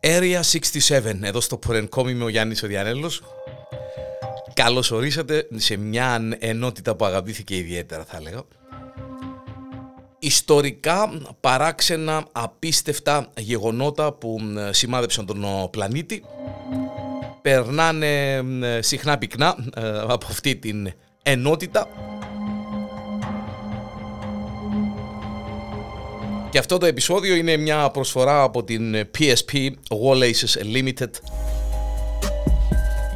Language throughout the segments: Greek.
Area 67, εδώ στο Πορενκόμ είμαι ο Γιάννης ο Διανέλος. Καλώς ορίσατε σε μια ενότητα που αγαπήθηκε ιδιαίτερα θα λέγα. Ιστορικά παράξενα απίστευτα γεγονότα που σημάδεψαν τον πλανήτη περνάνε συχνά πυκνά ε, από αυτή την ενότητα Και αυτό το επεισόδιο είναι μια προσφορά από την PSP Wall Aces Limited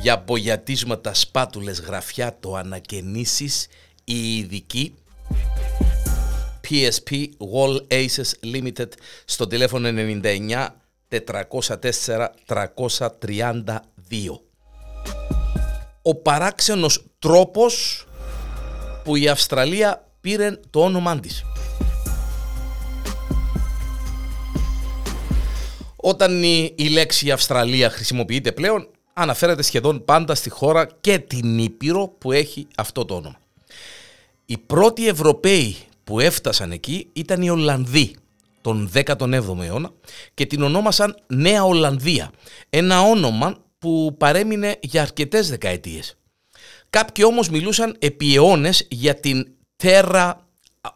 για μπογιατίσματα, σπάτουλες, γραφιά, το ανακαινήσεις, η ειδική PSP Wall Aces Limited στο τηλέφωνο 99 404 332. Ο παράξενος τρόπος που η Αυστραλία πήρε το όνομά της. Όταν η, η λέξη Αυστραλία χρησιμοποιείται πλέον, αναφέρεται σχεδόν πάντα στη χώρα και την Ήπειρο που έχει αυτό το όνομα. Οι πρώτοι Ευρωπαίοι που έφτασαν εκεί ήταν οι Ολλανδοί τον 17ο αιώνα και την ονόμασαν Νέα Ολλανδία, ένα όνομα που παρέμεινε για αρκετές δεκαετίες. Κάποιοι όμως μιλούσαν επί αιώνες για την Terra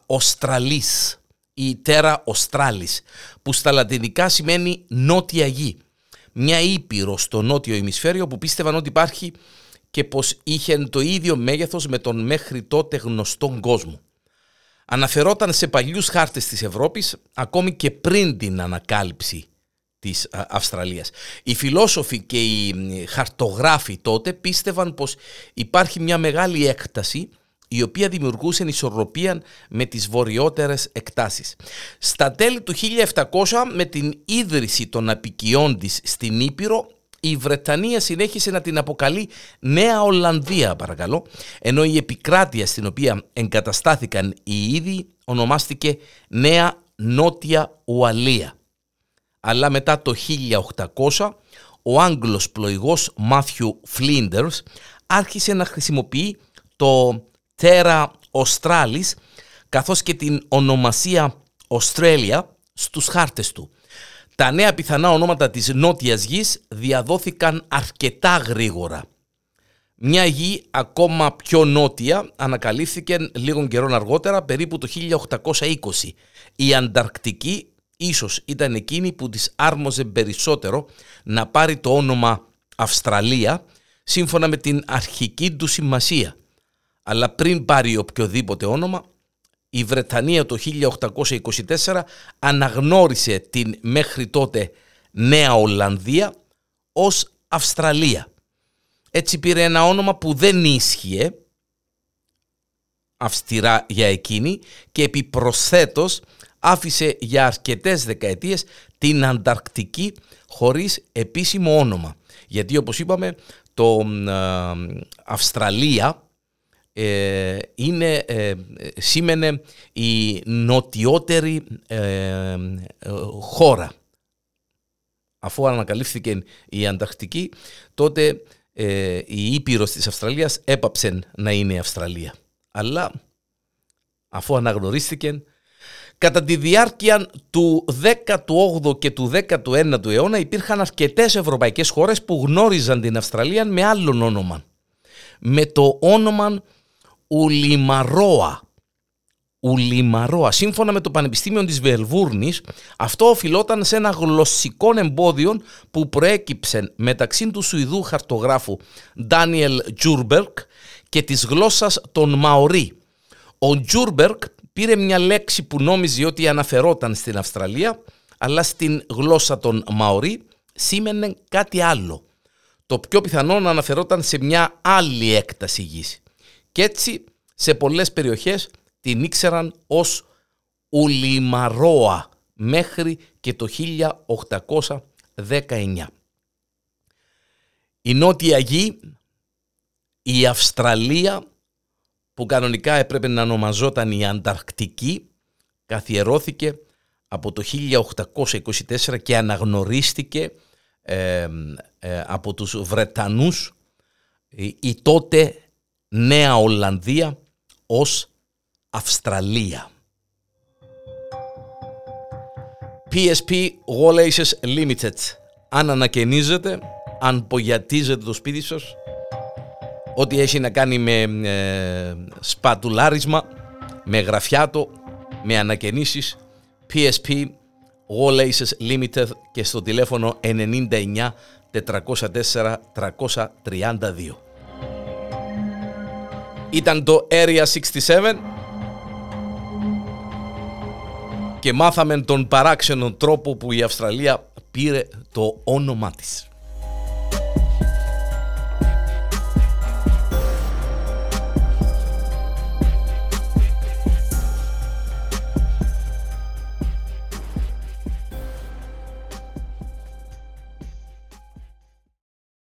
Australis, η Terra Australis, που στα λατινικά σημαίνει νότια γη. Μια ήπειρο στο νότιο ημισφαίριο που πίστευαν ότι υπάρχει και πως είχε το ίδιο μέγεθος με τον μέχρι τότε γνωστόν κόσμο. Αναφερόταν σε παλιούς χάρτες της Ευρώπης ακόμη και πριν την ανακάλυψη της Αυστραλίας. Οι φιλόσοφοι και οι χαρτογράφοι τότε πίστευαν πως υπάρχει μια μεγάλη έκταση η οποία δημιουργούσε ισορροπία με τις βορειότερες εκτάσεις. Στα τέλη του 1700 με την ίδρυση των απικιών της στην Ήπειρο η Βρετανία συνέχισε να την αποκαλεί Νέα Ολλανδία παρακαλώ, ενώ η επικράτεια στην οποία εγκαταστάθηκαν οι ίδιοι ονομάστηκε Νέα Νότια Ουαλία. Αλλά μετά το 1800 ο Άγγλος πλοηγός Μάθιου Φλίντερς άρχισε να χρησιμοποιεί το Terra Australis καθώς και την ονομασία Australia στους χάρτες του. Τα νέα πιθανά ονόματα της νότιας γης διαδόθηκαν αρκετά γρήγορα. Μια γη ακόμα πιο νότια ανακαλύφθηκε λίγο καιρό αργότερα, περίπου το 1820. Η Ανταρκτική ίσως ήταν εκείνη που της άρμοζε περισσότερο να πάρει το όνομα Αυστραλία, σύμφωνα με την αρχική του σημασία αλλά πριν πάρει οποιοδήποτε όνομα, η Βρετανία το 1824 αναγνώρισε την μέχρι τότε Νέα Ολλανδία ως Αυστραλία. Έτσι πήρε ένα όνομα που δεν ίσχυε αυστηρά για εκείνη και επιπροσθέτως άφησε για αρκετές δεκαετίες την Ανταρκτική χωρίς επίσημο όνομα. Γιατί όπως είπαμε το ε, Αυστραλία ε, είναι, ε, σήμαινε η νοτιότερη ε, χώρα. Αφού ανακαλύφθηκε η Ανταρκτική, τότε η Ήπειρος της Αυστραλίας έπαψε να είναι η Αυστραλία. Αλλά αφού αναγνωρίστηκε, κατά τη διάρκεια του 18ου και του 19ου αιώνα υπήρχαν αρκετές ευρωπαϊκές χώρες που γνώριζαν την Αυστραλία με άλλον όνομα. Με το όνομα Ουλιμαρόα. Ουλιμαρόα. Σύμφωνα με το Πανεπιστήμιο της Βελβούρνης, αυτό οφειλόταν σε ένα γλωσσικό εμπόδιο που προέκυψε μεταξύ του Σουηδού χαρτογράφου Ντάνιελ Τζούρμπεργκ και της γλώσσας των Μαωρί. Ο Τζούρμπεργκ πήρε μια λέξη που νόμιζε ότι αναφερόταν στην Αυστραλία, αλλά στην γλώσσα των Μαωρί σήμαινε κάτι άλλο. Το πιο πιθανό να αναφερόταν σε μια άλλη έκταση γης. Και έτσι σε πολλές περιοχές την ήξεραν ως Ουλιμαρόα μέχρι και το 1819. Η Νότια Γη, η Αυστραλία που κανονικά έπρεπε να ονομαζόταν η Ανταρκτική καθιερώθηκε από το 1824 και αναγνωρίστηκε ε, από τους Βρετανούς η τότε Νέα Ολλανδία ως Αυστραλία. PSP Wall Aces Limited. Αν ανακαινίζετε, αν πογιατίζετε το σπίτι σας, ό,τι έχει να κάνει με ε, σπατουλάρισμα, με γραφιάτο, με ανακαινήσεις, PSP Wall Aces Limited και στο τηλέφωνο 99 404 332. Ήταν το Area 67 και μάθαμε τον παράξενο τρόπο που η Αυστραλία πήρε το όνομά της.